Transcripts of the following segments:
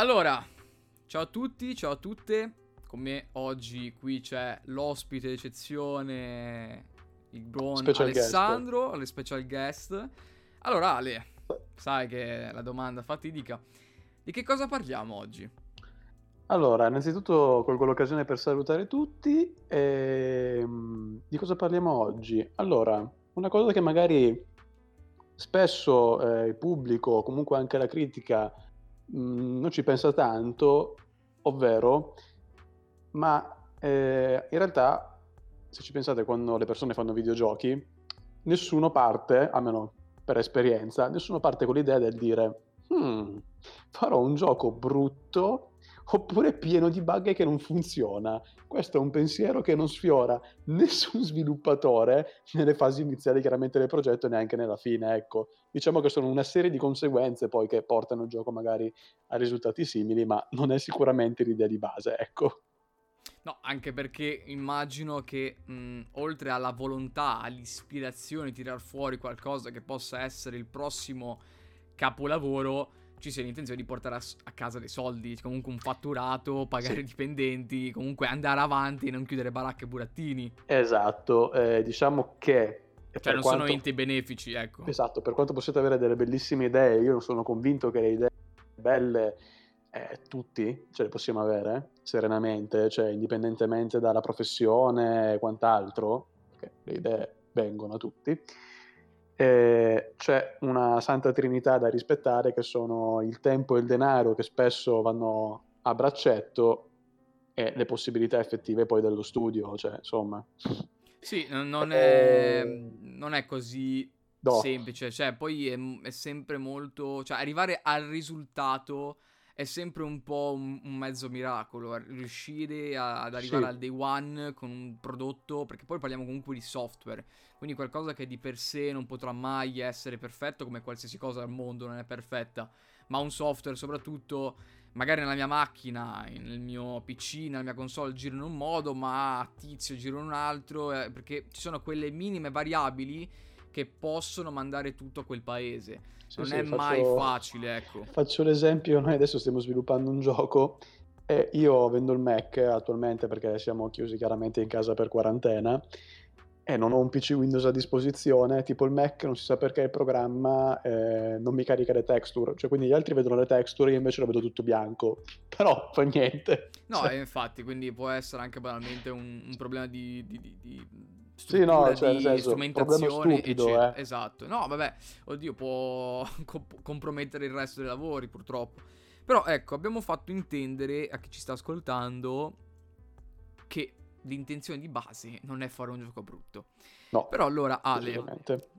Allora, ciao a tutti, ciao a tutte. Con me oggi qui c'è l'ospite d'eccezione, il buon Special Alessandro, le special guest. Allora Ale, sai che è la domanda fatidica. Di che cosa parliamo oggi? Allora, innanzitutto colgo l'occasione per salutare tutti. ehm, di cosa parliamo oggi? Allora, una cosa che magari spesso eh, il pubblico, o comunque anche la critica, mh, non ci pensa tanto, ovvero, ma eh, in realtà, se ci pensate, quando le persone fanno videogiochi, nessuno parte, almeno per esperienza, nessuno parte con l'idea del dire, "Hmm, farò un gioco brutto oppure pieno di bug che non funziona. Questo è un pensiero che non sfiora nessun sviluppatore nelle fasi iniziali chiaramente del progetto e neanche nella fine, ecco. Diciamo che sono una serie di conseguenze poi che portano il gioco magari a risultati simili, ma non è sicuramente l'idea di base, ecco. No, anche perché immagino che mh, oltre alla volontà, all'ispirazione di tirar fuori qualcosa che possa essere il prossimo capolavoro, ci sia l'intenzione di portare a, a casa dei soldi, comunque un fatturato, pagare Sì. i dipendenti, comunque andare avanti e non chiudere baracche e burattini. Esatto, eh, diciamo che... Cioè non sono quanto- enti benefici, ecco. Esatto, per quanto possiate avere delle bellissime idee, io sono convinto che le idee belle eh, tutti ce le possiamo avere serenamente, cioè indipendentemente dalla professione e quant'altro, perché le idee vengono a tutti. Eh, c'è una santa trinità da rispettare che sono il tempo e il denaro che spesso vanno a braccetto e le possibilità effettive poi dello studio, cioè insomma. Sì, non, non è, Eh, non è così no. semplice, cioè poi è, è sempre molto... cioè arrivare al risultato è sempre un po' un, un mezzo miracolo, riuscire a- ad arrivare Sì. al day one con un prodotto, perché poi parliamo comunque di software, quindi qualcosa che di per sé non potrà mai essere perfetto, come qualsiasi cosa al mondo non è perfetta, ma un software soprattutto magari nella mia macchina, nel mio PC, nella mia console gira in un modo, ma a tizio gira in un altro, eh, perché ci sono quelle minime variabili che possono mandare tutto a quel paese. Sì, non sì, è mai faccio- facile, ecco. Faccio l'esempio, noi adesso stiamo sviluppando un gioco e io vendo il Mac attualmente perché siamo chiusi chiaramente in casa per quarantena e non ho un PC Windows a disposizione, tipo il Mac non si sa perché il programma eh, non mi carica le texture, cioè quindi gli altri vedono le texture, io invece lo vedo tutto bianco, però fa niente. No, Cioè, infatti, quindi può essere anche banalmente un, un problema di, di, di, di Sì, no, cioè, di senso, strumentazione, stupido, eccetera. eh. Esatto. No, vabbè, oddio, può comp- compromettere il resto dei lavori, purtroppo. Però, ecco, abbiamo fatto intendere a chi ci sta ascoltando che l'intenzione di base non è fare un gioco brutto. no, Però allora, Ale,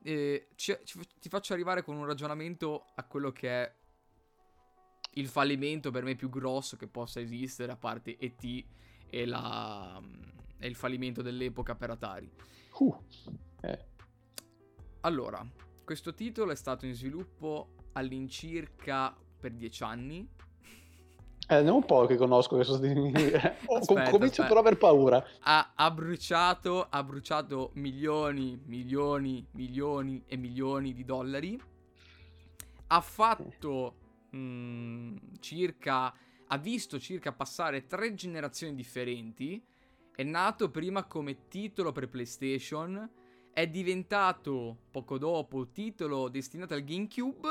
eh, ci- ci- ti faccio arrivare con un ragionamento a quello che è il fallimento per me più grosso che possa esistere, a parte ET e, la, e il fallimento dell'epoca per Atari. Uh, eh, Allora, questo titolo è stato in sviluppo all'incirca per 10 anni. eh, andiamo un po' che conosco che sono stati... oh, Aspetta, comincio aspetta. però a aver paura. Ha, ha bruciato, ha bruciato milioni, milioni, milioni e milioni di dollari. Ha fatto mm, circa. Ha visto circa passare tre generazioni differenti. È nato prima come titolo per PlayStation. È diventato poco dopo titolo destinato al GameCube.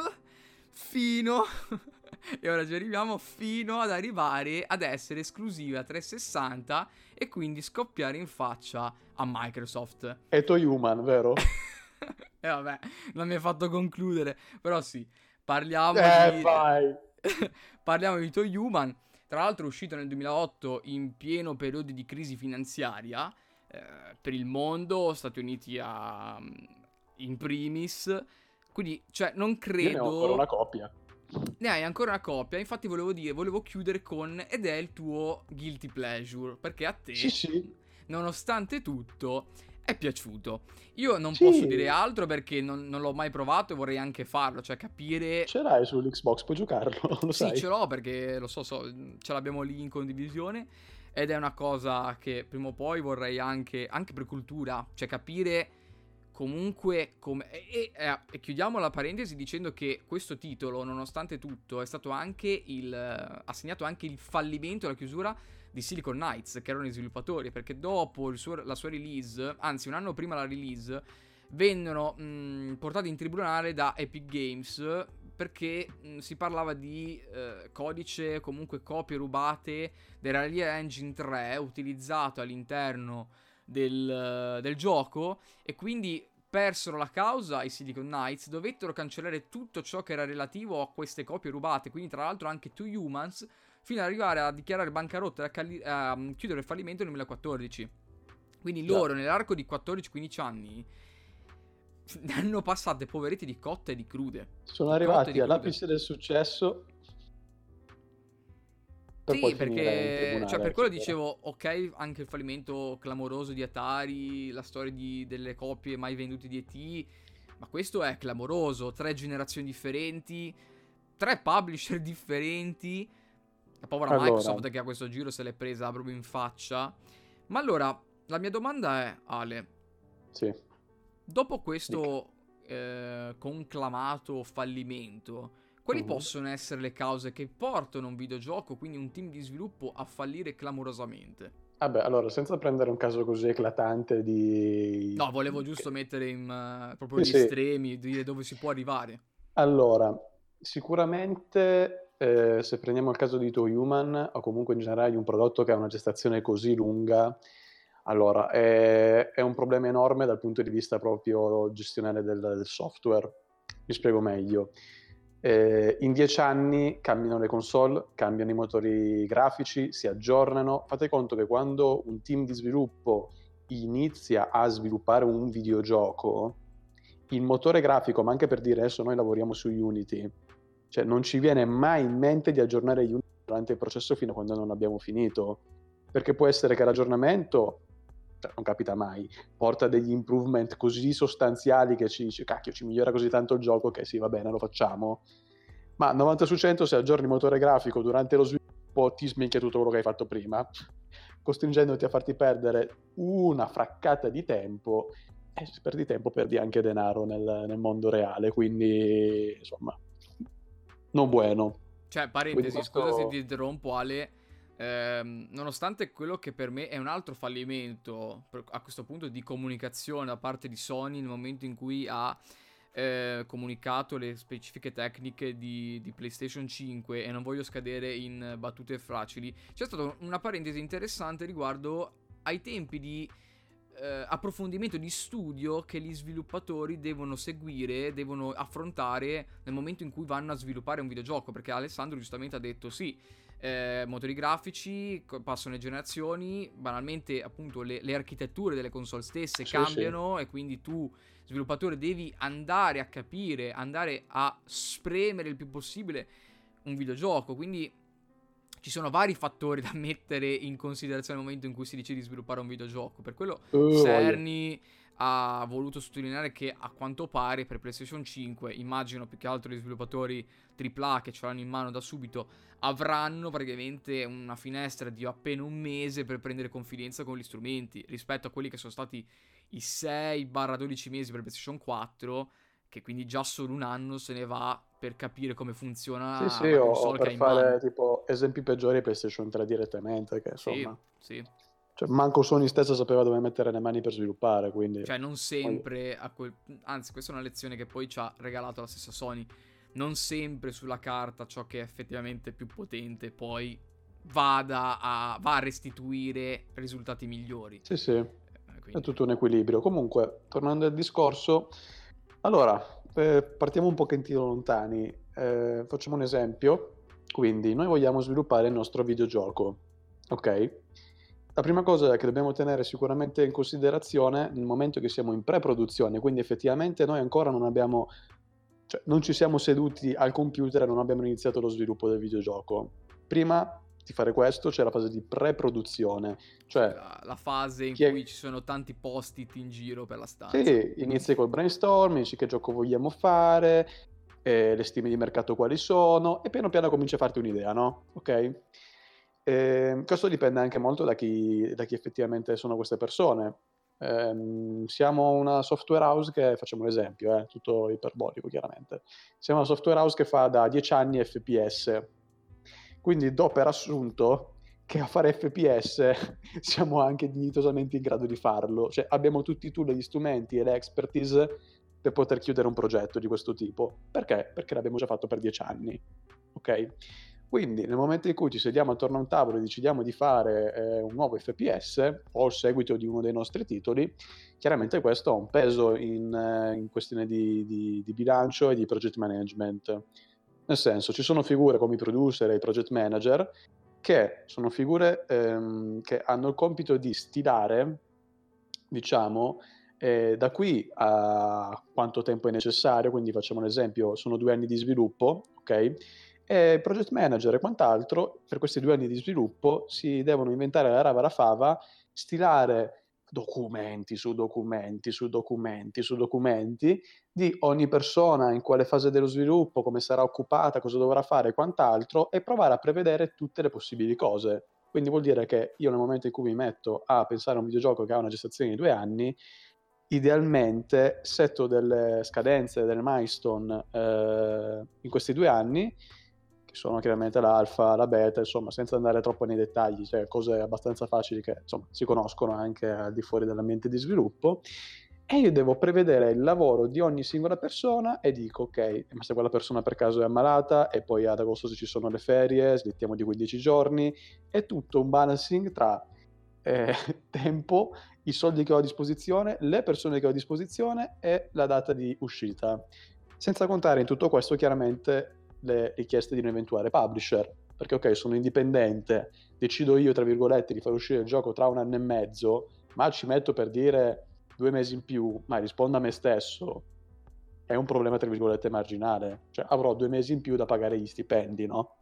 Fino. e ora ci arriviamo. Fino ad arrivare ad essere esclusiva 360 e quindi scoppiare in faccia a Microsoft. È Toy Human, vero? e vabbè, non mi hai fatto concludere. Però sì, parliamo Eh, di. vai. parliamo di Toy Human. Tra l'altro, è uscito nel 2008 in pieno periodo di crisi finanziaria eh, per il mondo, Stati Uniti a, in primis. Quindi, cioè, non Io credo. ne ho ancora una copia. Ne hai ancora una coppia. Infatti, volevo dire, volevo chiudere con. Ed è il tuo guilty pleasure. Perché a te, Sì, sì. nonostante tutto, è piaciuto. Io non Sì. posso dire altro perché non, non l'ho mai provato e vorrei anche farlo. Cioè, capire. Ce l'hai sull'Xbox, puoi giocarlo, lo Sì, sai. ce l'ho perché lo so, so, ce l'abbiamo lì in condivisione. Ed è una cosa che prima o poi vorrei anche, anche per cultura, cioè capire comunque come... E, e, e, chiudiamo la parentesi dicendo che questo titolo, nonostante tutto, è stato anche il... ha segnato anche il fallimento, la chiusura di Silicon Knights, che erano i sviluppatori, perché dopo suo, la sua release, anzi un anno prima la release, vennero mh, portati in tribunale da Epic Games perché mh, si parlava di eh, codice, comunque copie rubate dell'Unreal Engine 3 utilizzato all'interno del, del gioco e quindi persero la causa i Silicon Knights, dovettero cancellare tutto ciò che era relativo a queste copie rubate, quindi tra l'altro anche Two Humans, fino ad arrivare a dichiarare bancarotta e a, calli- a mm, chiudere il fallimento nel 2014. Quindi loro, yeah. nell'arco di 14-15 anni, ne hanno passate poveretti di cotte e di crude. Sono arrivati all'apice del successo per sì, perché cioè, per quello dicevo, ok, anche il fallimento clamoroso di Atari, la storia di, delle copie mai vendute di ET, ma questo è clamoroso, tre generazioni differenti, tre publisher differenti. La povera allora. Microsoft che a questo giro se l'è presa proprio in faccia. Ma allora, la mia domanda è, Ale. Sì. Dopo questo eh, conclamato fallimento, quali uh-huh. possono essere le cause che portano un videogioco, quindi un team di sviluppo, a fallire clamorosamente? Vabbè, allora, senza prendere un caso così eclatante di... No, volevo giusto mettere in, uh, proprio sì, gli sì. estremi, dire dove si può arrivare. Allora, sicuramente eh, se prendiamo il caso di To Human, o comunque in generale di un prodotto che ha una gestazione così lunga, allora, è, è un problema enorme dal punto di vista proprio gestionale del, del software. Mi spiego meglio. Eh, in dieci anni cambiano le console, cambiano i motori grafici, si aggiornano. Fate conto che quando un team di sviluppo inizia a sviluppare un videogioco, il motore grafico, ma anche per dire adesso noi lavoriamo su Unity, cioè non ci viene mai in mente di aggiornare Unity durante il processo fino a quando non abbiamo finito. Perché può essere che l'aggiornamento cioè, non capita mai, porta degli improvement così sostanziali che ci dice, cacchio, ci migliora così tanto il gioco che sì, va bene, lo facciamo. Ma 90 su 100 se aggiorni il motore grafico durante lo sviluppo ti sminchia tutto quello che hai fatto prima, costringendoti a farti perdere una fraccata di tempo e se perdi tempo perdi anche denaro nel, nel mondo reale, quindi insomma, non buono. Cioè, parentesi, questo... scusa se ti interrompo Ale, ehm, nonostante quello che per me è un altro fallimento a questo punto di comunicazione da parte di Sony nel momento in cui ha eh, comunicato le specifiche tecniche di, di, PlayStation 5 e non voglio scadere in battute facili, c'è stata una parentesi interessante riguardo ai tempi di eh, approfondimento di studio che gli sviluppatori devono seguire, devono affrontare nel momento in cui vanno a sviluppare un videogioco, perché Alessandro giustamente ha detto sì, eh, motori grafici, passano le generazioni, banalmente appunto le, le architetture delle console stesse sì, cambiano sì. e quindi tu sviluppatore devi andare a capire, andare a spremere il più possibile un videogioco, quindi ci sono vari fattori da mettere in considerazione nel momento in cui si decide di sviluppare un videogioco. Per quello uh, Cerny ha voluto sottolineare che a quanto pare per PlayStation 5, immagino più che altro gli sviluppatori AAA che ce l'hanno in mano da subito, avranno praticamente una finestra di appena un mese per prendere confidenza con gli strumenti rispetto a quelli che sono stati i 6-12 mesi per PlayStation 4 che quindi già solo un anno se ne va per capire come funziona sì, sì, la console per fare mano. tipo esempi peggiori PlayStation 3 direttamente che insomma sì, sì. Cioè, manco Sony stessa sapeva dove mettere le mani per sviluppare, quindi... Cioè, non sempre a quel... Anzi, questa è una lezione che poi ci ha regalato la stessa Sony. Non sempre sulla carta ciò che è effettivamente più potente poi vada a, va a restituire risultati migliori. Sì, sì. Eh, quindi... È tutto un equilibrio. Comunque, tornando al discorso, allora, eh, partiamo un pochettino lontani. Eh, facciamo un esempio. Quindi, noi vogliamo sviluppare il nostro videogioco, ok? La prima cosa che dobbiamo tenere sicuramente in considerazione nel momento che siamo in pre-produzione, quindi effettivamente noi ancora non abbiamo, cioè non ci siamo seduti al computer e non abbiamo iniziato lo sviluppo del videogioco. Prima di fare questo c'è la fase di pre-produzione, cioè la, la fase in cui è... ci sono tanti post-it in giro per la stanza. Sì, inizi col brainstorming, dici che gioco vogliamo fare, eh, le stime di mercato quali sono e piano piano cominci a farti un'idea, no? Ok? Eh, questo dipende anche molto da chi, da chi, effettivamente sono queste persone. ehm, siamo una software house che, facciamo un esempio, eh, tutto iperbolico chiaramente, siamo una software house che fa da 10 anni FPS, quindi do per assunto che a fare FPS siamo anche dignitosamente in grado di farlo, cioè abbiamo tutti i tool gli strumenti e le expertise per poter chiudere un progetto di questo tipo. Perché? Perché l'abbiamo già fatto per 10 anni, ok? Quindi nel momento in cui ci sediamo attorno a un tavolo e decidiamo di fare eh, un nuovo FPS o il seguito di uno dei nostri titoli, chiaramente questo ha un peso in, eh, in questione di, di, di, bilancio e di project management. Nel senso, ci sono figure come i producer e i project manager che sono figure ehm, che hanno il compito di stilare, diciamo, eh, da qui a quanto tempo è necessario, quindi facciamo un esempio, sono due anni di sviluppo, ok? E project manager e quant'altro, per questi due anni di sviluppo, si devono inventare la rava la fava, stilare documenti su documenti su documenti su documenti di ogni persona, in quale fase dello sviluppo, come sarà occupata, cosa dovrà fare e quant'altro, e provare a prevedere tutte le possibili cose. Quindi vuol dire che io nel momento in cui mi metto a pensare a un videogioco che ha una gestazione di due anni, idealmente setto delle scadenze, delle milestone eh, in questi due anni che sono chiaramente l'alfa, la beta, insomma, senza andare troppo nei dettagli, cioè cose abbastanza facili che insomma, si conoscono anche al di fuori dell'ambiente di sviluppo. E io devo prevedere il lavoro di ogni singola persona e dico, ok, ma se quella persona per caso è ammalata e poi ad agosto se ci sono le ferie, slittiamo di 15 giorni, è tutto un balancing tra eh, tempo, i soldi che ho a disposizione, le persone che ho a disposizione e la data di uscita. Senza contare in tutto questo chiaramente le richieste di un eventuale publisher. Perché ok, sono indipendente, decido io, tra virgolette, di far uscire il gioco tra un anno e mezzo, ma ci metto per dire due mesi in più, ma rispondo a me stesso, è un problema, tra virgolette, marginale. Cioè, avrò due mesi in più da pagare gli stipendi, no?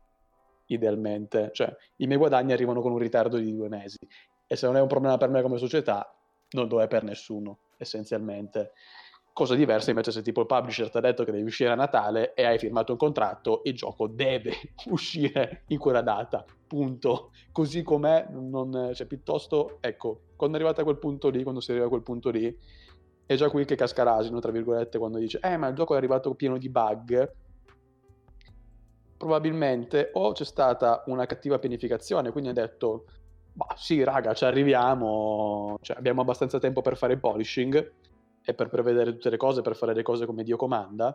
Idealmente. Cioè, i miei guadagni arrivano con un ritardo di due mesi. E se non è un problema per me come società, non lo è per nessuno, essenzialmente. Cosa diversa invece se tipo il publisher ti ha detto che devi uscire a Natale e hai firmato un contratto, il gioco deve uscire in quella data, punto. Così com'è, non, cioè piuttosto, ecco, quando è arrivato a quel punto lì, quando si arriva a quel punto lì, è già qui che casca l'asino, tra virgolette, quando dice, eh ma il gioco è arrivato pieno di bug, probabilmente o c'è stata una cattiva pianificazione, quindi ha detto, bah sì raga, ci arriviamo, cioè, abbiamo abbastanza tempo per fare il polishing, e per prevedere tutte le cose, per fare le cose come Dio comanda,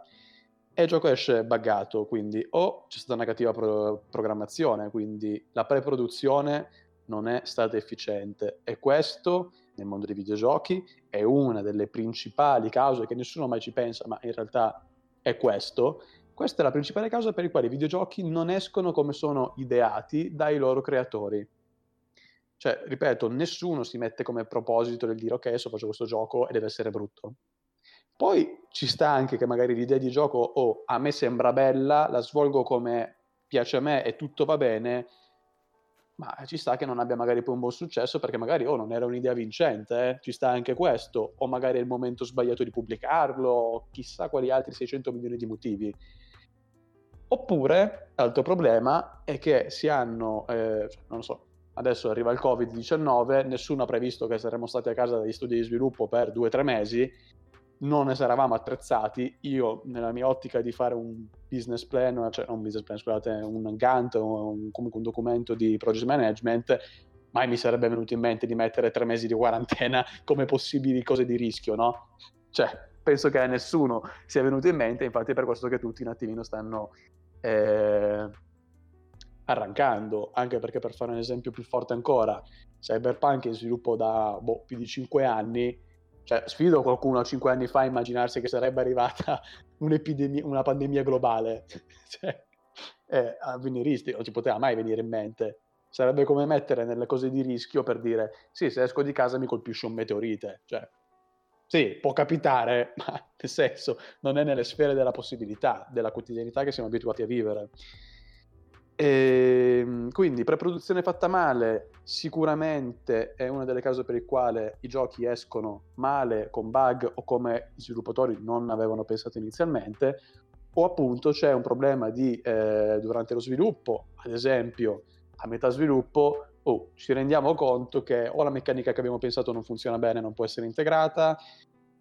e il gioco esce buggato, quindi o c'è stata una cattiva pro- programmazione, quindi la pre-produzione non è stata efficiente e questo nel mondo dei videogiochi è una delle principali cause che nessuno mai ci pensa, ma in realtà è questo. Questa è la principale causa per la quale i videogiochi non escono come sono ideati dai loro creatori. Cioè, ripeto, nessuno si mette come proposito del dire ok, adesso faccio questo gioco e deve essere brutto. Poi ci sta anche che magari l'idea di gioco, oh, a me sembra bella, la svolgo come piace a me e tutto va bene, ma ci sta che non abbia magari poi un buon successo perché magari oh, non era un'idea vincente, eh? ci sta anche questo, o magari è il momento sbagliato di pubblicarlo, chissà quali altri 600 milioni di motivi. Oppure, l'altro problema è che si hanno, eh, non so, adesso arriva il Covid-19, nessuno ha previsto che saremmo stati a casa dagli studi di sviluppo per due o tre mesi, non ne eravamo attrezzati. Io, nella mia ottica di fare un business plan, cioè non un business plan, scusate, un Gantt, un, comunque un documento di project management, mai mi sarebbe venuto in mente di mettere tre mesi di quarantena come possibili cose di rischio, no? Cioè, penso che a nessuno sia venuto in mente, infatti è per questo che tutti un attimino stanno... Eh, arrancando, anche perché per fare un esempio più forte ancora, Cyberpunk è in sviluppo da boh, più di 5 anni, cioè sfido qualcuno a 5 anni fa a immaginarsi che sarebbe arrivata una pandemia globale, cioè, eh, avveniristi, non ci poteva mai venire in mente. Sarebbe come mettere nelle cose di rischio per dire, sì, se esco di casa mi colpisce un meteorite, cioè, sì, può capitare, ma nel senso non è nelle sfere della possibilità, della quotidianità che siamo abituati a vivere. E, ehm, quindi preproduzione fatta male sicuramente è una delle cause per le quali i giochi escono male con bug o come i sviluppatori non avevano pensato inizialmente o appunto c'è un problema di, eh, durante lo sviluppo ad esempio a metà sviluppo oh, ci rendiamo conto che o la meccanica che abbiamo pensato non funziona bene, non può essere integrata,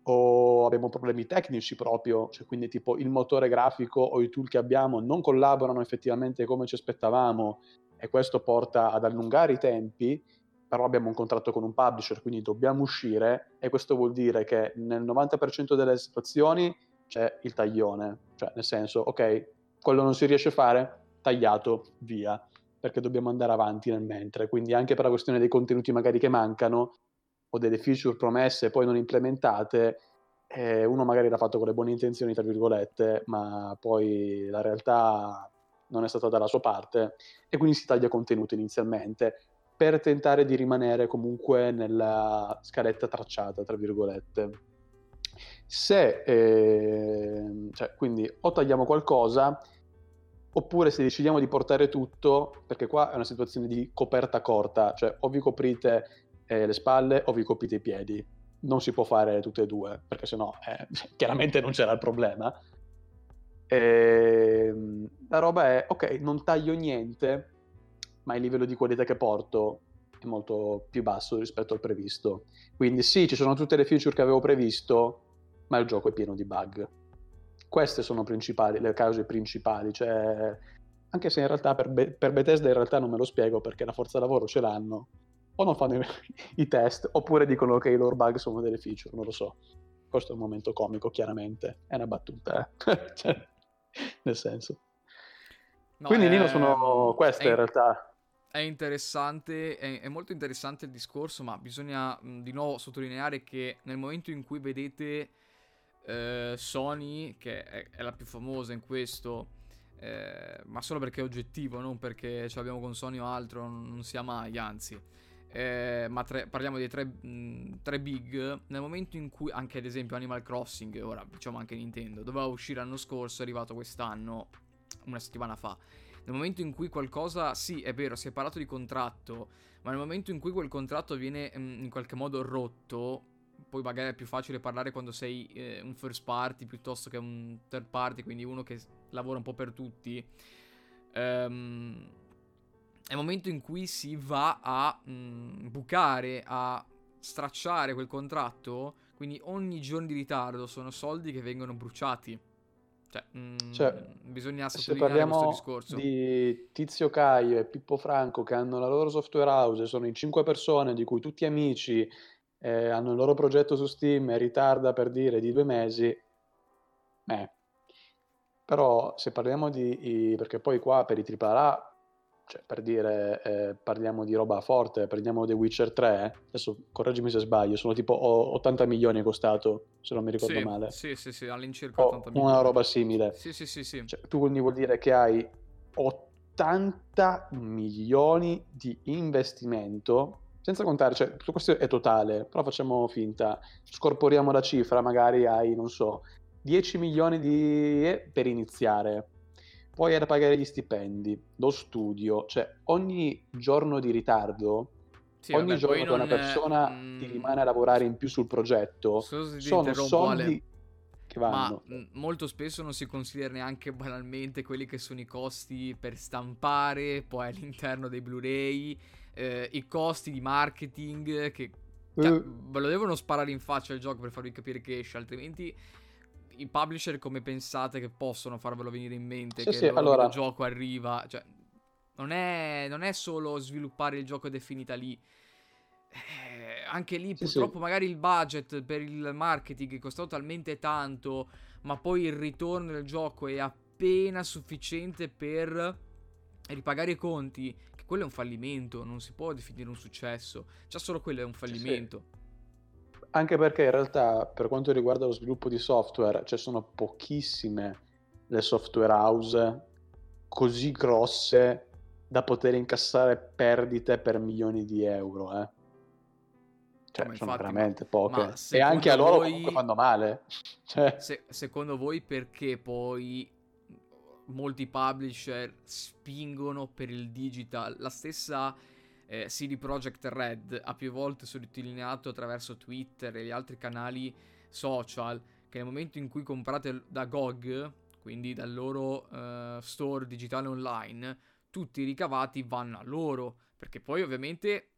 o abbiamo problemi tecnici proprio, cioè quindi tipo il motore grafico o i tool che abbiamo non collaborano effettivamente come ci aspettavamo e questo porta ad allungare i tempi, però abbiamo un contratto con un publisher, quindi dobbiamo uscire e questo vuol dire che nel 90% delle situazioni c'è il taglione, cioè nel senso, ok, quello non si riesce a fare, tagliato, via, perché dobbiamo andare avanti nel mentre, quindi anche per la questione dei contenuti magari che mancano, o delle feature promesse poi non implementate, eh, uno magari l'ha fatto con le buone intenzioni, tra virgolette, ma poi la realtà non è stata dalla sua parte e quindi si taglia contenuto inizialmente per tentare di rimanere comunque nella scaletta tracciata, tra virgolette. Se, eh, cioè, quindi o tagliamo qualcosa, oppure se decidiamo di portare tutto, perché qua è una situazione di coperta corta, cioè o vi coprite eh, le spalle o vi coprite i piedi. Non si può fare tutte e due, perché sennò eh, chiaramente non c'era il problema. E, ehm, la roba è, ok, non taglio niente, ma il livello di qualità che porto è molto più basso rispetto al previsto. Quindi sì, ci sono tutte le feature che avevo previsto, ma il gioco è pieno di bug. Queste sono le cause principali, cioè, anche se in realtà per, Be- per Bethesda in realtà non me lo spiego perché la forza lavoro ce l'hanno, o non fanno i, i test, oppure dicono che i loro bug sono delle feature, non lo so. Questo è un momento comico, chiaramente. È una battuta, eh? cioè, nel senso. No, Quindi, Nino, sono queste è, in realtà. È interessante, è, è, molto interessante il discorso, ma bisogna mh, di nuovo sottolineare che nel momento in cui vedete eh, Sony, che è, è, la più famosa in questo, eh, ma solo perché è oggettivo, non perché ce l'abbiamo con Sony o altro, non, non sia mai, anzi eh, ma tre, parliamo dei tre, mh, tre, big, nel momento in cui anche ad esempio Animal Crossing, ora diciamo anche Nintendo, doveva uscire l'anno scorso, è arrivato quest'anno, una settimana fa. Nel momento in cui qualcosa, sì è vero, si è parlato di contratto, ma nel momento in cui quel contratto viene mh, in qualche modo rotto, poi magari è più facile parlare quando sei eh, un first party piuttosto che un third party, quindi uno che lavora un po' per tutti. Ehm è il momento in cui si va a mh, mm, bucare, a stracciare quel contratto. Quindi ogni giorno di ritardo sono soldi che vengono bruciati. Cioè, mh, mm, cioè bisogna sottolineare questo discorso. di Tizio Caio e Pippo Franco che hanno la loro software house, sono in cinque persone di cui tutti amici, eh, hanno il loro progetto su Steam e ritarda per dire di due mesi. Eh. Però se parliamo di... perché poi qua per i AAA cioè, per dire, eh, parliamo di roba forte, prendiamo The Witcher 3, adesso correggimi se sbaglio, sono tipo 80 milioni è costato, se non mi ricordo sì, male. Sì, sì, sì, all'incirca 80 milioni. Una roba simile. Sì, sì, sì, sì. Cioè, tu quindi vuol dire che hai 80 milioni di investimento, senza contare, cioè, tutto questo è totale, però facciamo finta, scorporiamo la cifra, magari hai, non so, 10 milioni di... Eh, per iniziare poi da pagare gli stipendi, lo studio, cioè ogni giorno di ritardo, sì, ogni vabbè, giorno che una persona mm... ti rimane a lavorare in più sul progetto, sono soldi Ale. che vanno. Ma molto spesso non si considera neanche banalmente quelli che sono i costi per stampare, poi all'interno dei Blu-ray, eh, i costi di marketing che... Cioè, uh. ve lo devono sparare in faccia il gioco per farvi capire che esce, altrimenti i publisher come pensate che possono farvelo venire in mente sì, che sì, il allora... gioco arriva? Cioè, non è, non è, solo sviluppare il gioco ed è finita lì. Eh, anche lì sì, purtroppo magari il budget per il marketing è costato talmente tanto, ma poi il ritorno del gioco è appena sufficiente per ripagare i conti, che quello è un fallimento, non si può definire un successo. Già solo quello è un fallimento. Anche perché in realtà per quanto riguarda lo sviluppo di software, ci cioè sono pochissime le software house così grosse da poter incassare perdite per milioni di euro. Eh. Cioè, sono infatti, veramente poche. E anche a loro voi... comunque fanno male. Cioè... Se, secondo voi perché poi molti publisher spingono per il digital? La stessa eh, CD Projekt Red ha più volte sottolineato attraverso Twitter e gli altri canali social che nel momento in cui comprate da GOG, quindi dal loro uh, store digitale online, tutti i ricavati vanno a loro Perché poi ovviamente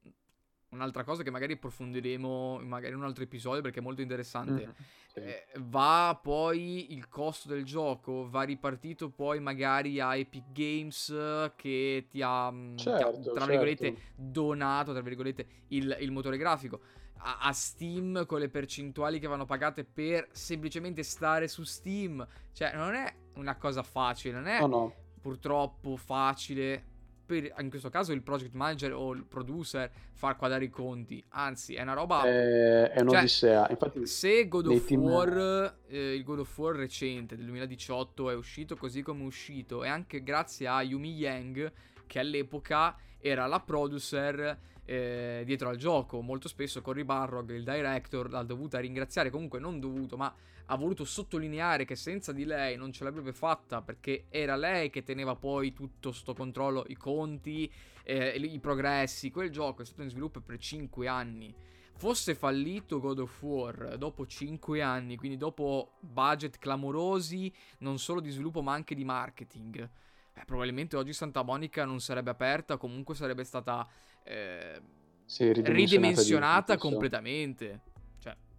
un'altra cosa che magari approfondiremo magari in un altro episodio perché è molto interessante. Mm, sì. eh, va poi il costo del gioco, va ripartito poi magari a Epic Games che ti ha, certo, ti ha tra certo. virgolette, certo. donato tra virgolette, il, il motore grafico. A, a, Steam con le percentuali che vanno pagate per semplicemente stare su Steam. Cioè, non è una cosa facile, non è no, no. purtroppo facile per, in questo caso il project manager o il producer far quadrare i conti, anzi è una roba... È, è un'odissea. Cioè, Infatti, se God of team... War, eh, il God of War recente del 2018 è uscito così come è uscito e anche grazie a Yumi Yang che all'epoca era la producer eh, dietro al gioco, molto spesso Cory Barrog, il director, l'ha dovuta ringraziare, comunque non dovuto, ma ha voluto sottolineare che senza di lei non ce l'avrebbe fatta perché era lei che teneva poi tutto sto controllo, i conti, eh, i progressi. Quel gioco è stato in sviluppo per 5 anni. Fosse fallito God of War dopo 5 anni, quindi dopo budget clamorosi, non solo di sviluppo ma anche di marketing, eh, probabilmente oggi Santa Monica non sarebbe aperta, comunque sarebbe stata eh, sì, ridimensionata, completamente.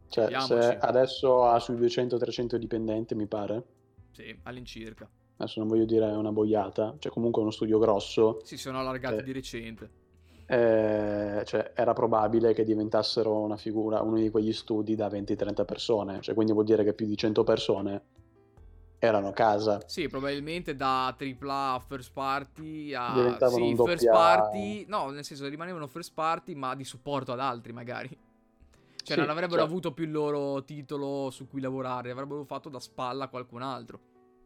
Cioè, adesso ha sui 200-300 dipendenti, mi pare. Sì, all'incirca. Adesso non voglio dire una boiata, cioè comunque uno studio grosso. Si sono allargati eh, di recente. Eh, cioè, era probabile che diventassero una figura, uno di quegli studi da 20-30 persone, cioè, quindi vuol dire che più di 100 persone erano a casa. Sì, probabilmente da AAA a first party a Diventavano sì, first party, no, nel senso rimanevano first party, ma di supporto ad altri magari. Cioè, sì, non avrebbero cioè... avuto più il loro titolo su cui lavorare, avrebbero fatto da spalla a qualcun altro.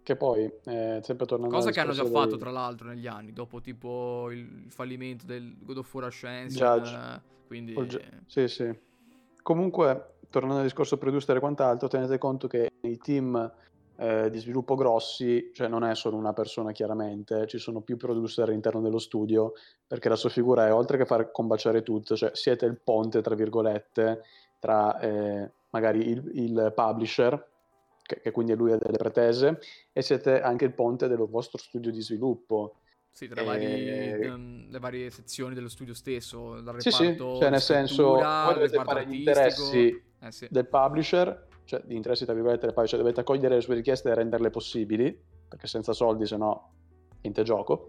Che poi, eh, sempre tornando Cosa che hanno già dei... fatto, tra l'altro, negli anni, dopo tipo il fallimento del God of War Ascension. Eh, quindi... Gi- sì, sì. Comunque, tornando al discorso producer e quant'altro, tenete conto che i team eh, di sviluppo grossi, cioè non è solo una persona chiaramente, ci sono più producer all'interno dello studio, perché la sua figura è, oltre che far combaciare tutto, cioè siete il ponte, tra virgolette, tra eh, magari il, il publisher, che, che, quindi lui ha delle pretese, e siete anche il ponte del vostro studio di sviluppo. Sì, tra e... vari, um, le varie sezioni dello studio stesso, dal reparto sì, sì. Cioè, nel senso, voi dovete fare gli interessi eh, sì. del publisher, cioè di interessi tra virgolette del publisher, dovete accogliere le sue richieste e renderle possibili, perché senza soldi se no niente gioco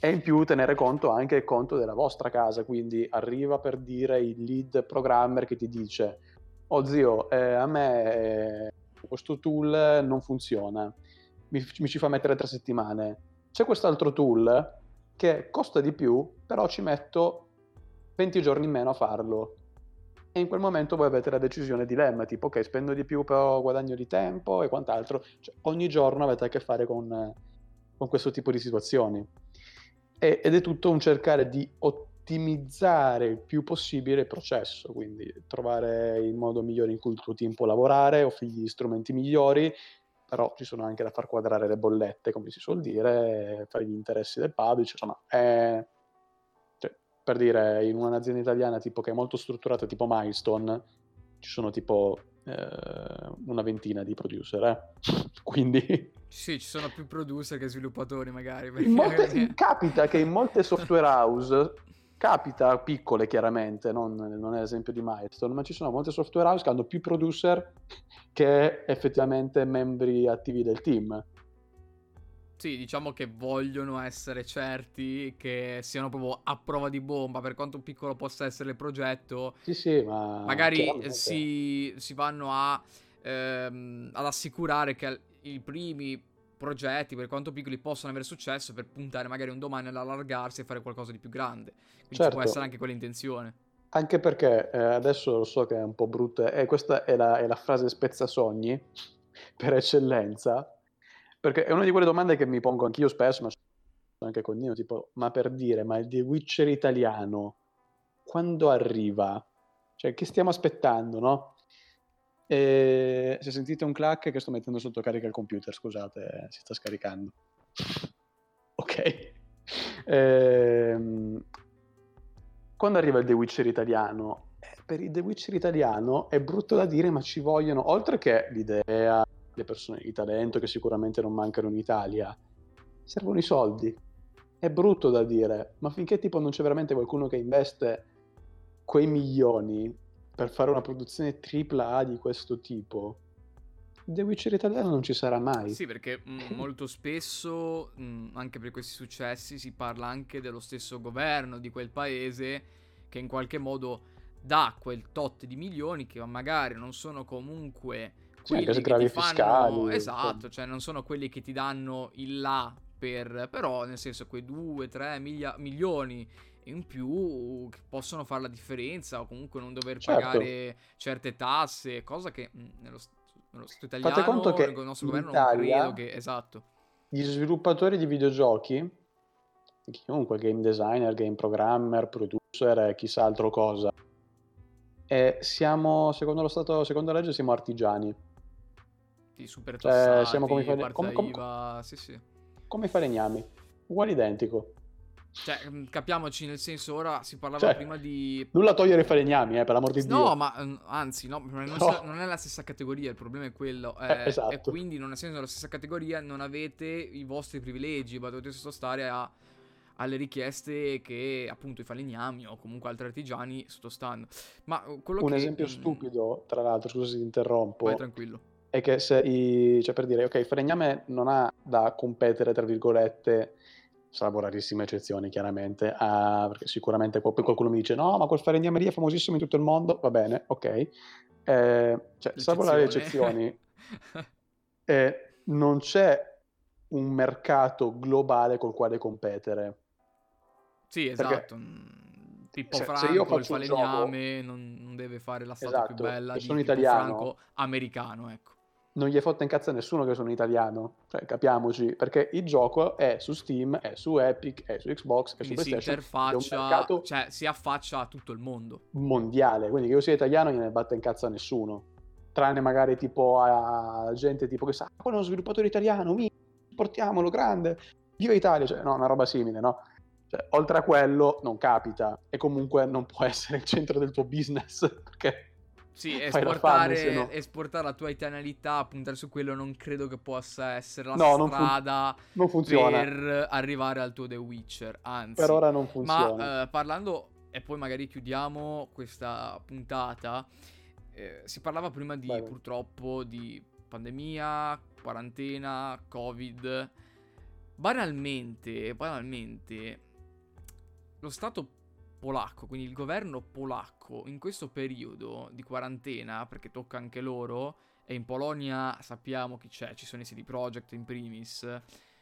e in più tenere conto anche il conto della vostra casa, quindi arriva per dire il lead programmer che ti dice oh zio, eh, a me eh, questo tool non funziona, mi, mi ci fa mettere tre settimane, c'è quest'altro tool che costa di più, però ci metto 20 giorni in meno a farlo. E in quel momento voi avete la decisione dilemma, tipo ok, spendo di più però guadagno di tempo e quant'altro. Cioè, ogni giorno avete a che fare con, con questo tipo di situazioni ed è tutto un cercare di ottimizzare il più possibile il processo, quindi trovare il modo migliore in cui il tuo team può lavorare, offrirgli gli strumenti migliori, però ci sono anche da far quadrare le bollette, come si suol dire, fare gli interessi del publisher, insomma, è... per dire, in un'azienda italiana tipo che è molto strutturata, tipo Milestone, ci sono tipo eh, una ventina di producer, eh? quindi... Sì, ci sono più producer che sviluppatori magari. Perché... Molte... capita che in molte software house, capita piccole chiaramente, non, non è l'esempio di Milestone, ma ci sono molte software house che hanno più producer che effettivamente membri attivi del team. Sì, diciamo che vogliono essere certi che siano proprio a prova di bomba, per quanto piccolo possa essere il progetto. Sì, sì, ma... Magari si, si, vanno a, ehm, ad assicurare che i primi progetti, per quanto piccoli, possano avere successo per puntare magari un domani ad allargarsi e fare qualcosa di più grande. Quindi certo. ci può essere anche quell'intenzione. Anche perché eh, adesso lo so che è un po' brutta, e questa è la, è la frase spezzasogni per eccellenza, perché è una di quelle domande che mi pongo anch'io spesso, ma anche con Nino, tipo, ma per dire, ma il The Witcher italiano, quando arriva? Cioè, che stiamo aspettando, no? E se sentite un clack che sto mettendo sotto carica il computer, scusate, si sta scaricando. ok. Ehm, quando arriva il The Witcher italiano? Eh, per il The Witcher italiano è brutto da dire, ma ci vogliono, oltre che l'idea, le persone di talento che sicuramente non mancano in Italia, servono i soldi. è brutto da dire, ma finché tipo non c'è veramente qualcuno che investe quei milioni per fare una produzione AAA di questo tipo, The Witcher italiano non ci sarà mai. Sì, perché mh, molto spesso, mh, anche per questi successi, si parla anche dello stesso governo di quel paese che in qualche modo dà quel tot di milioni che magari non sono comunque quelli sì, che ti fanno... Fiscali, esatto, cioè non sono quelli che ti danno il là per... però nel senso quei 2-3 miglia... milioni in più che possono fare la differenza o comunque non dover certo. pagare certe tasse, cosa che mh, nello, nello Stato italiano, Fate conto che nel nostro governo non credo che... Esatto. Gli sviluppatori di videogiochi, chiunque, game designer, game programmer, producer, chissà altro cosa, eh, siamo, secondo lo Stato, secondo la legge, siamo artigiani. Sì, super cioè, tassati, cioè, siamo come i fale... come, come, sì, sì. come i falegnami, uguale identico. Cioè, mm, capiamoci, nel senso, ora si parlava cioè, prima di... Nulla togliere i falegnami, eh, per l'amor di no, Dio. No, ma mm, anzi, no, non, no. non, è la stessa categoria, il problema è quello. Eh, eh, esatto. E quindi, non essendo la stessa categoria, non avete i vostri privilegi, ma dovete sottostare a, alle richieste che, appunto, i falegnami o comunque altri artigiani sottostanno. Ma uh, quello Un che... esempio stupido, tra l'altro, scusa se ti interrompo. Vai tranquillo. È che se i... cioè per dire, ok, il falegname non ha da competere, tra virgolette salvo rarissime eccezioni chiaramente, uh, perché sicuramente qualcuno mi dice no, ma quel falegnameria è famosissimo in tutto il mondo, va bene, ok, eh, cioè, salvo le eccezioni, eh, non c'è un mercato globale col quale competere. Sì, esatto. Mm, Pippo se, Franco, se io il falegname, gioco... non, non, deve fare la statua esatto, più bella di sono Pippo italiano, Franco americano, ecco non gli è fotta in cazzo a nessuno che sono italiano, cioè capiamoci, perché il gioco è su Steam, è su Epic, è su Xbox, è su quindi PlayStation, si interfaccia, cioè si affaccia a tutto il mondo. Mondiale, quindi che io sia italiano non gliene batte in cazzo a nessuno, tranne magari tipo a gente tipo che sa, ah, quello è uno sviluppatore italiano, mi portiamolo, grande, viva Italia, cioè no, una roba simile, no? Cioè, oltre a quello non capita. E comunque non può essere il centro del tuo business, perché sì, esportare, fame, no. esportare, la tua italianità, puntare su quello, non credo che possa essere la no, strada non fun- non per arrivare al tuo The Witcher. Anzi, per ora non funziona. Ma uh, parlando, e poi magari chiudiamo questa puntata. Eh, si parlava prima di Vai. purtroppo di pandemia, quarantena, covid. Banalmente, banalmente, lo stato polacco, quindi il governo polacco in questo periodo di quarantena, perché tocca anche loro, e in Polonia sappiamo chi c'è, ci sono i CD Projekt in primis,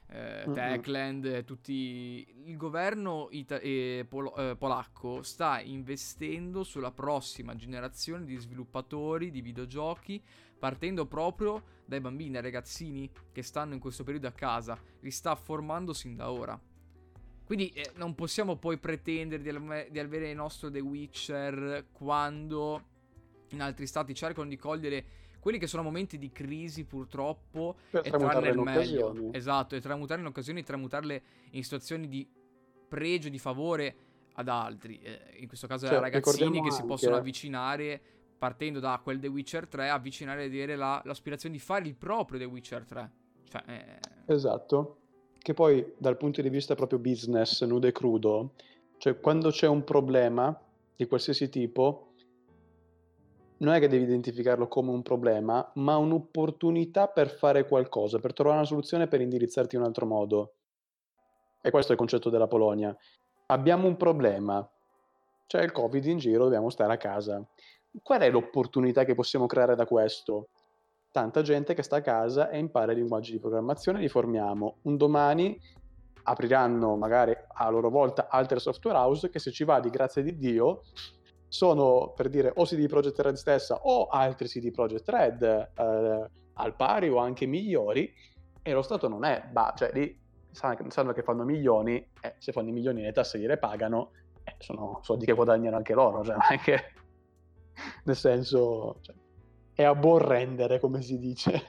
eh. Techland, tutti... Il governo ita- eh, pol- eh, polacco sta investendo sulla prossima generazione di sviluppatori di videogiochi, partendo proprio dai bambini, dai ragazzini che stanno in questo periodo a casa, li sta formando sin da ora. Quindi eh, non possiamo poi pretendere di, al- di avere il nostro The Witcher quando in altri stati cercano di cogliere quelli che sono momenti di crisi purtroppo per e trarne il meglio. Occasioni. Esatto, e tramutarle in occasioni, tramutarle in situazioni di pregio, di favore ad altri. Eh, in questo caso cioè, ragazzini che si possono avvicinare partendo da quel The Witcher 3, avvicinare e avere la, l'aspirazione di fare il proprio The Witcher 3. Cioè, eh... Esatto che poi dal punto di vista proprio business, nudo e crudo, cioè quando c'è un problema di qualsiasi tipo, non è che devi identificarlo come un problema, ma un'opportunità per fare qualcosa, per trovare una soluzione per indirizzarti in un altro modo. E questo è il concetto della Polonia. Abbiamo un problema, c'è il Covid in giro, dobbiamo stare a casa. Qual è l'opportunità che possiamo creare da questo? Tanta gente che sta a casa e impara i linguaggi di programmazione, li formiamo. Un domani apriranno magari a loro volta altre software house che se ci va di grazia di Dio sono per dire o CD Projekt Red stessa o altri CD Projekt Red eh, al pari o anche migliori e lo Stato non è, bah, cioè lì sanno che fanno milioni e se fanno i milioni le tasse gliele pagano eh, sono soldi che guadagnano anche loro, cioè non nel senso cioè, è a buon rendere, come si dice.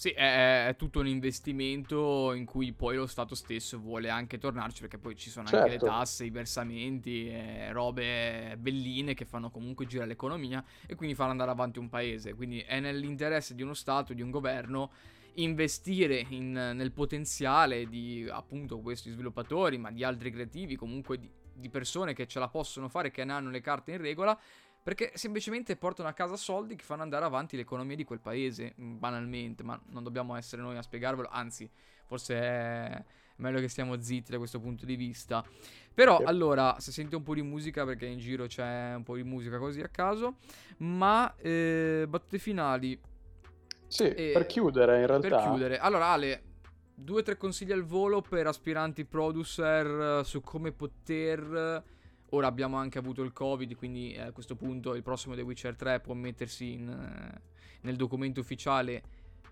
Sì, è, è, tutto un investimento in cui poi lo Stato stesso vuole anche tornarci perché poi ci sono certo. anche le certo. tasse, i versamenti, eh, robe belline che fanno comunque girare l'economia e quindi fanno andare avanti un paese. Quindi è nell'interesse di uno Stato, di un governo, investire in, nel potenziale di appunto questi sviluppatori, ma di altri creativi, comunque di, di persone che ce la possono fare, che ne hanno le carte in regola, perché semplicemente portano a casa soldi che fanno andare avanti l'economia di quel paese, mm, banalmente, ma non dobbiamo essere noi a spiegarvelo, anzi, forse è meglio che stiamo zitti da questo punto di vista. Però allora, se senti un po' di musica, perché in giro c'è un po' di musica così a caso, ma eh, battute finali. Sì, eh, per chiudere in realtà. Per chiudere. Allora Ale, due o tre consigli al volo per aspiranti producer su come poter Ora abbiamo anche avuto il Covid, quindi eh, a questo punto il prossimo The Witcher 3 può mettersi in, eh, nel documento ufficiale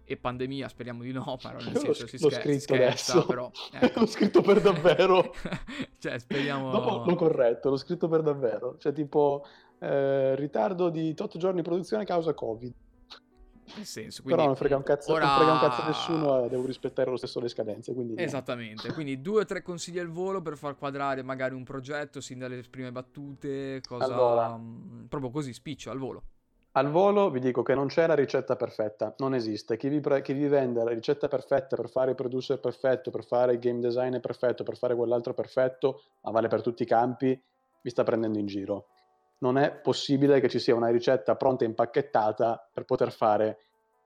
e pandemia, speriamo di no, però nel senso si scher- scritto scherza, adesso. però... Ecco. l'ho scritto per davvero. cioè, speriamo... Dopo l'ho corretto, l'ho scritto per davvero. Cioè, tipo, eh, ritardo di 8 giorni di produzione causa Covid. Nel senso, quindi, Però non frega un cazzo, ora... non frega un cazzo a nessuno, eh, devo rispettare lo stesso le scadenze. Quindi Esattamente, quindi due o tre consigli al volo per far quadrare magari un progetto sin dalle prime battute, cosa... Allora, mm, proprio così, spiccio, al volo. Al volo vi dico che non c'è la ricetta perfetta, non esiste. Chi vi, pre- chi vi, vende la ricetta perfetta per fare il producer perfetto, per fare il game designer perfetto, per fare quell'altro perfetto, ma vale per tutti i campi, vi sta prendendo in giro. Non è possibile che ci sia una ricetta pronta e impacchettata per poter fare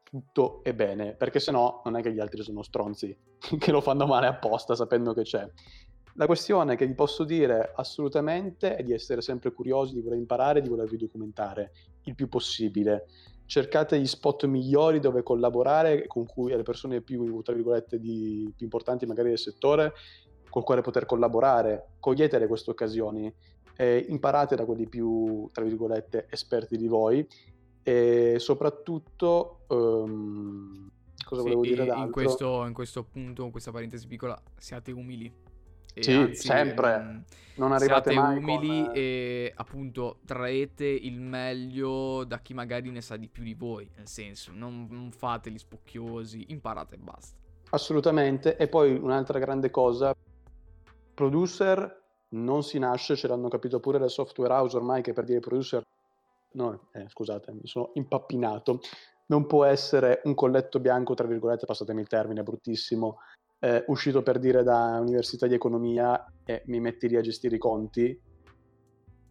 tutto e bene, perché se no non è che gli altri sono stronzi, che lo fanno male apposta sapendo che c'è. La questione che vi posso dire assolutamente è di essere sempre curiosi, di voler imparare, di volervi documentare il più possibile. Cercate gli spot migliori dove collaborare, con cui le persone più, tra virgolette, di, più importanti magari del settore, col quale poter collaborare. Coglietele queste occasioni, eh, imparate da quelli più, tra virgolette, esperti di voi e soprattutto um, cosa sì, volevo dire d'altro? In questo, in questo punto, in questa parentesi piccola, siate umili. E sì, anzi, sempre. Mh, mm, non arrivate siate mai umili con... e appunto traete il meglio da chi magari ne sa di più di voi. Nel senso, non, non fate gli spocchiosi, imparate e basta. Assolutamente. E poi un'altra grande cosa, producer non si nasce, ce l'hanno capito pure le software house ormai che per dire producer no, eh, scusate, mi sono impappinato, non può essere un colletto bianco, tra virgolette, passatemi il termine, bruttissimo, eh, uscito per dire da università di economia e mi metti lì a gestire i conti.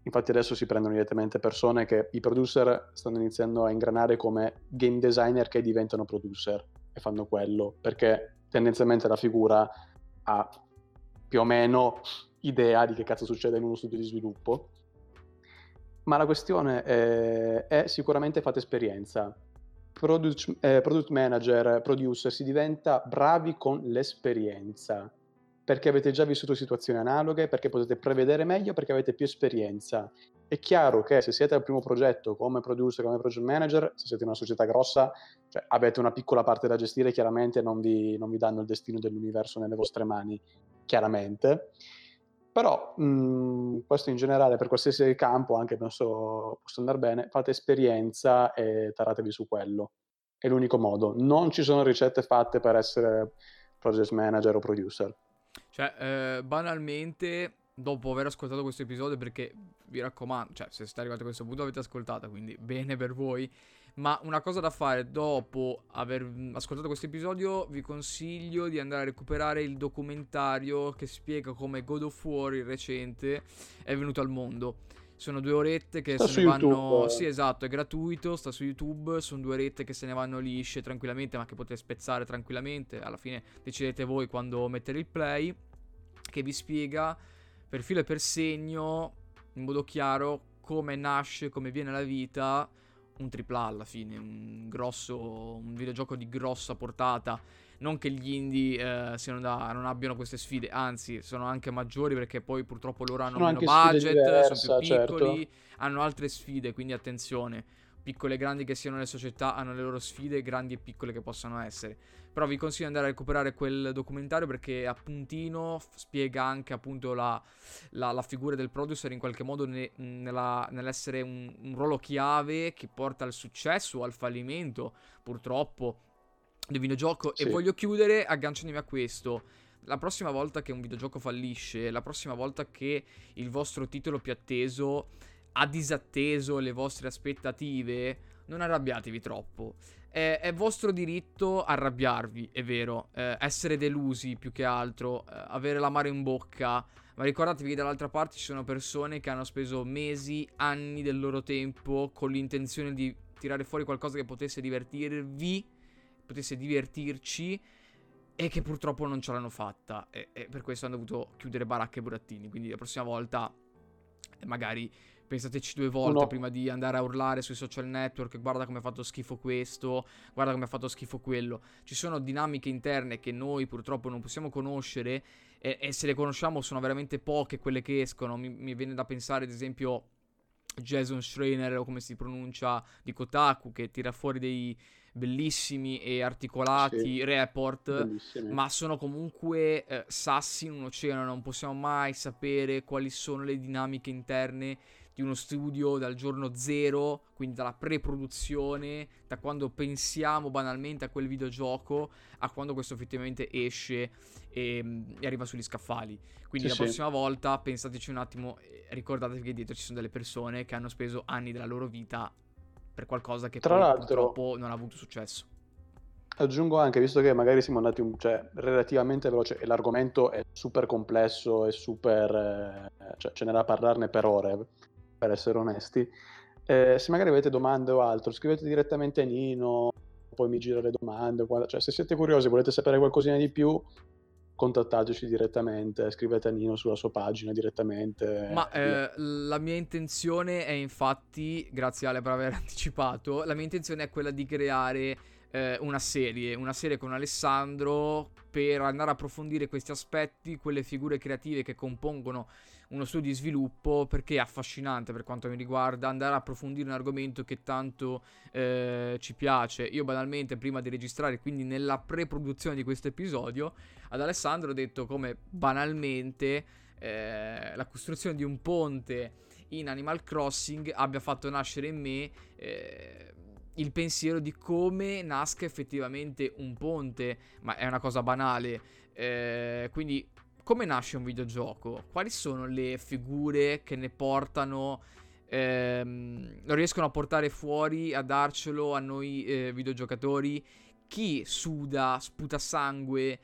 Infatti adesso si prendono direttamente persone che i producer stanno iniziando a ingranare come game designer che diventano producer e fanno quello, perché tendenzialmente la figura ha più o meno idea di che cazzo succede in uno studio di sviluppo ma la questione è, è sicuramente fate esperienza. Product, eh, product manager, producer, si diventa bravi con l'esperienza perché avete già vissuto situazioni analoghe, perché potete prevedere meglio, perché avete più esperienza. È chiaro che se siete al primo progetto come producer, come project manager, se siete una società grossa, cioè avete una piccola parte da gestire, chiaramente non vi, non vi danno il destino dell'universo nelle vostre mani, chiaramente. Però mh, mhmm, questo in generale per qualsiasi campo, anche penso possa andare bene, fate esperienza e taratevi su quello. È l'unico modo. Non ci sono ricette fatte per essere project manager o producer. Cioè, eh, banalmente, dopo aver ascoltato questo episodio, perché vi raccomando, cioè, se siete arrivati a questo punto avete ascoltato, quindi bene per voi. Ma una cosa da fare dopo aver ascoltato questo episodio, vi consiglio di andare a recuperare il documentario che spiega come God of War, il recente, è venuto al mondo. Sono due orette che sta se ne vanno. YouTube. Sì, esatto, è gratuito, sta su YouTube. Sono due orette che se ne vanno lisce tranquillamente, ma che potete spezzare tranquillamente. Alla fine decidete voi quando mettere il play. Che vi spiega per filo e per segno, in modo chiaro, come nasce, come viene la vita un AAA alla fine, un grosso, un videogioco di grossa portata. Non che gli indie eh, da, non abbiano queste sfide, anzi, sono anche maggiori perché poi purtroppo loro hanno sono meno budget, diversa, sono più piccoli, certo. hanno altre sfide, quindi attenzione. Piccole e grandi che siano le società hanno le loro sfide, grandi e piccole che possano essere. Però vi consiglio di andare a recuperare quel documentario perché appuntino spiega anche appunto la, la, la figura del producer in qualche modo ne, nella, nell'essere un, un ruolo chiave che porta al successo o al fallimento, purtroppo, del videogioco. Sì. E voglio chiudere agganciandomi a questo. La prossima volta che un videogioco fallisce, la prossima volta che il vostro titolo più atteso ha disatteso le vostre aspettative, non arrabbiatevi troppo. È, è, vostro diritto arrabbiarvi, è vero, eh, essere delusi più che altro, eh, avere l'amaro in bocca, ma ricordatevi che dall'altra parte ci sono persone che hanno speso mesi, anni del loro tempo con l'intenzione di tirare fuori qualcosa che potesse divertirvi, potesse divertirci e che purtroppo non ce l'hanno fatta. E, e per questo hanno dovuto chiudere baracche e burattini, quindi la prossima volta magari pensateci due volte no. prima di andare a urlare sui social network, guarda come ha fatto schifo questo, guarda come ha fatto schifo quello. Ci sono dinamiche interne che noi purtroppo non possiamo conoscere e, e se le conosciamo sono veramente poche quelle che escono. Mi, mi viene da pensare ad esempio Jason Schreiner o come si pronuncia di Kotaku che tira fuori dei bellissimi e articolati sì, report, bellissimi. ma sono comunque eh, sassi in un oceano, non possiamo mai sapere quali sono le dinamiche interne di uno studio dal giorno zero, quindi dalla pre-produzione, da quando pensiamo banalmente a quel videogioco a quando questo effettivamente esce e, e arriva sugli scaffali. Quindi sì, la prossima sì. volta pensateci un attimo, ricordatevi che dietro ci sono delle persone che hanno speso anni della loro vita per qualcosa che Tra poi purtroppo non ha avuto successo. Aggiungo anche, visto che magari siamo andati un, cioè, relativamente veloce e l'argomento è super complesso e super... Eh, cioè ce n'era da parlarne per ore, per essere onesti. Eh, se magari avete domande o altro, scrivete direttamente a Nino, poi mi gira le domande. Guarda, cioè, se siete curiosi, volete sapere qualcosina di più, contattateci direttamente, scrivete a Nino sulla sua pagina direttamente. Ma eh, la mia intenzione è infatti, grazie Ale per aver anticipato, la mia intenzione è quella di creare eh, una serie, una serie con Alessandro per andare a approfondire questi aspetti, quelle figure creative che compongono uno studio di sviluppo perché è affascinante per quanto mi riguarda andare a approfondire un argomento che tanto eh, ci piace. Io banalmente prima di registrare, quindi nella pre-produzione di questo episodio, ad Alessandro ho detto come banalmente eh, la costruzione di un ponte in Animal Crossing abbia fatto nascere in me eh, il pensiero di come nasca effettivamente un ponte, ma è una cosa banale. Eh, quindi, come nasce un videogioco? Quali sono le figure che ne portano, ehm, lo riescono a portare fuori, a darcelo a noi eh, videogiocatori? Chi suda, sputa sangue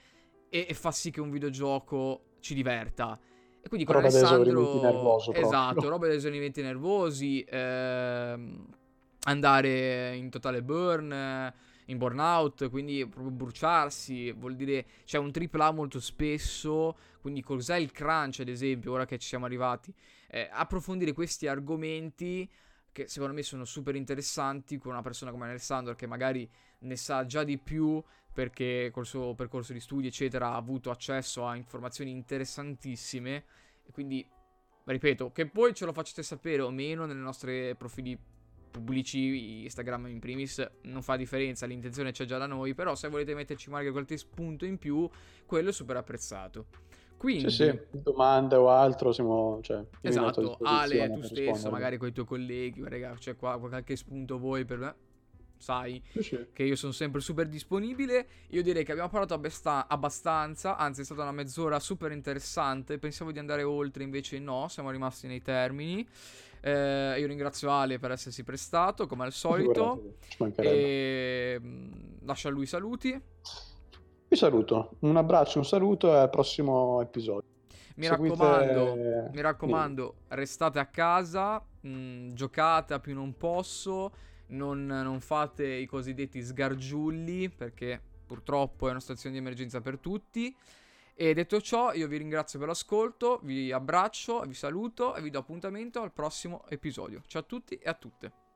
e, e, fa sì che un videogioco ci diverta? E quindi con roba Alessandro... nervoso esatto, proprio. roba dei esaurimenti nervosi. Ehm andare in totale burn, in burnout, quindi proprio bruciarsi, vuol dire c'è un AAA molto spesso, quindi cos'è il crunch ad esempio, ora che ci siamo arrivati, eh, approfondire questi argomenti che secondo me sono super interessanti con una persona come Alessandro che magari ne sa già di più perché col suo percorso di studi eccetera ha avuto accesso a informazioni interessantissime. E quindi ripeto che poi ce lo facciate sapere o meno nelle nostre profili pubblici, Instagram in primis, non fa differenza, l'intenzione c'è già da noi, però se volete metterci magari qualche spunto in più, quello è super apprezzato. Quindi, sì, sì, domande o altro, siamo, cioè, esatto, Ale, tu stesso, magari con i tuoi colleghi, raga, c'è qua qualche spunto voi per me, sai sì, che io sono sempre super disponibile. Io direi che abbiamo parlato abbesta- abbastanza, anzi è stata una mezz'ora super interessante, pensavo di andare oltre, invece no, siamo rimasti nei termini. Eh, io ringrazio Ale per essersi prestato, come al solito. E mm, lascio a lui saluti. Vi saluto, un abbraccio, un saluto e al prossimo episodio. Mi Seguite... raccomando, mi raccomando, restate a casa, mh, mm, giocate a più non posso, non, non fate i cosiddetti sgargiulli perché purtroppo è una situazione di emergenza per tutti. E detto ciò, io vi ringrazio per l'ascolto, vi abbraccio, vi saluto e vi do appuntamento al prossimo episodio. Ciao a tutti e a tutte.